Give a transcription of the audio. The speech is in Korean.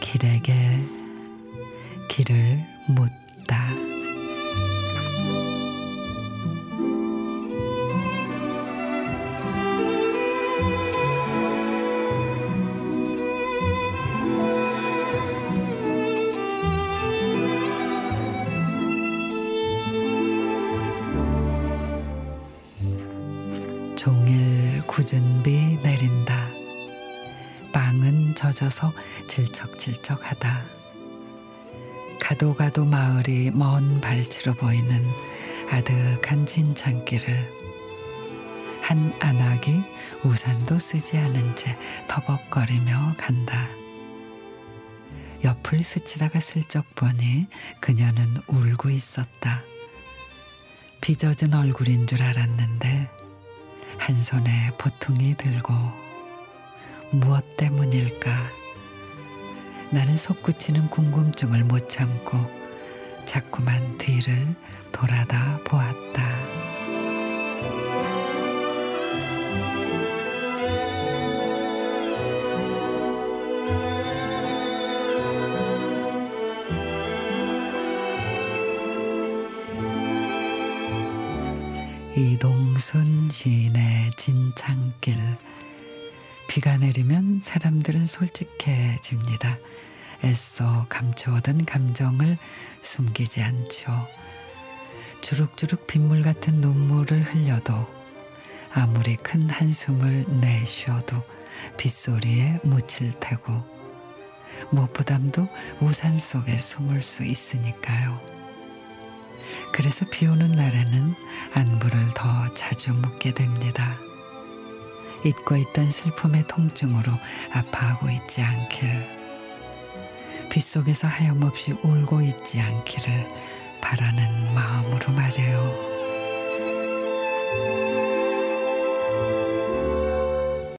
길에게 길을 묻 종일 굳은 비 내린다. 빵은 젖어서 질척질척하다. 가도 가도 마을이 먼 발치로 보이는 아득한 진창길을 한 안악이 우산도 쓰지 않은 채 터벅거리며 간다. 옆을 스치다가 슬쩍 보니 그녀는 울고 있었다. 빚어진 얼굴인 줄 알았는데 한 손에 보통이 들고 무엇 때문일까? 나는 솟구치는 궁금증을 못 참고 자꾸만 뒤를 돌아다 보았다. 이동순 시인의 진창길 비가 내리면 사람들은 솔직해집니다. 애써 감추어둔 감정을 숨기지 않죠. 주룩주룩 빗물 같은 눈물을 흘려도 아무리 큰 한숨을 내쉬어도 빗소리에 묻힐 테고 무엇보담도 우산 속에 숨을 수 있으니까요. 그래서 비 오는 날에는 안부를 더 자주 묻게 됩니다. 잊고 있던 슬픔의 통증으로 아파하고 있지 않길. 빗속에서 하염없이 울고 있지 않기를 바라는 마음으로 말해요.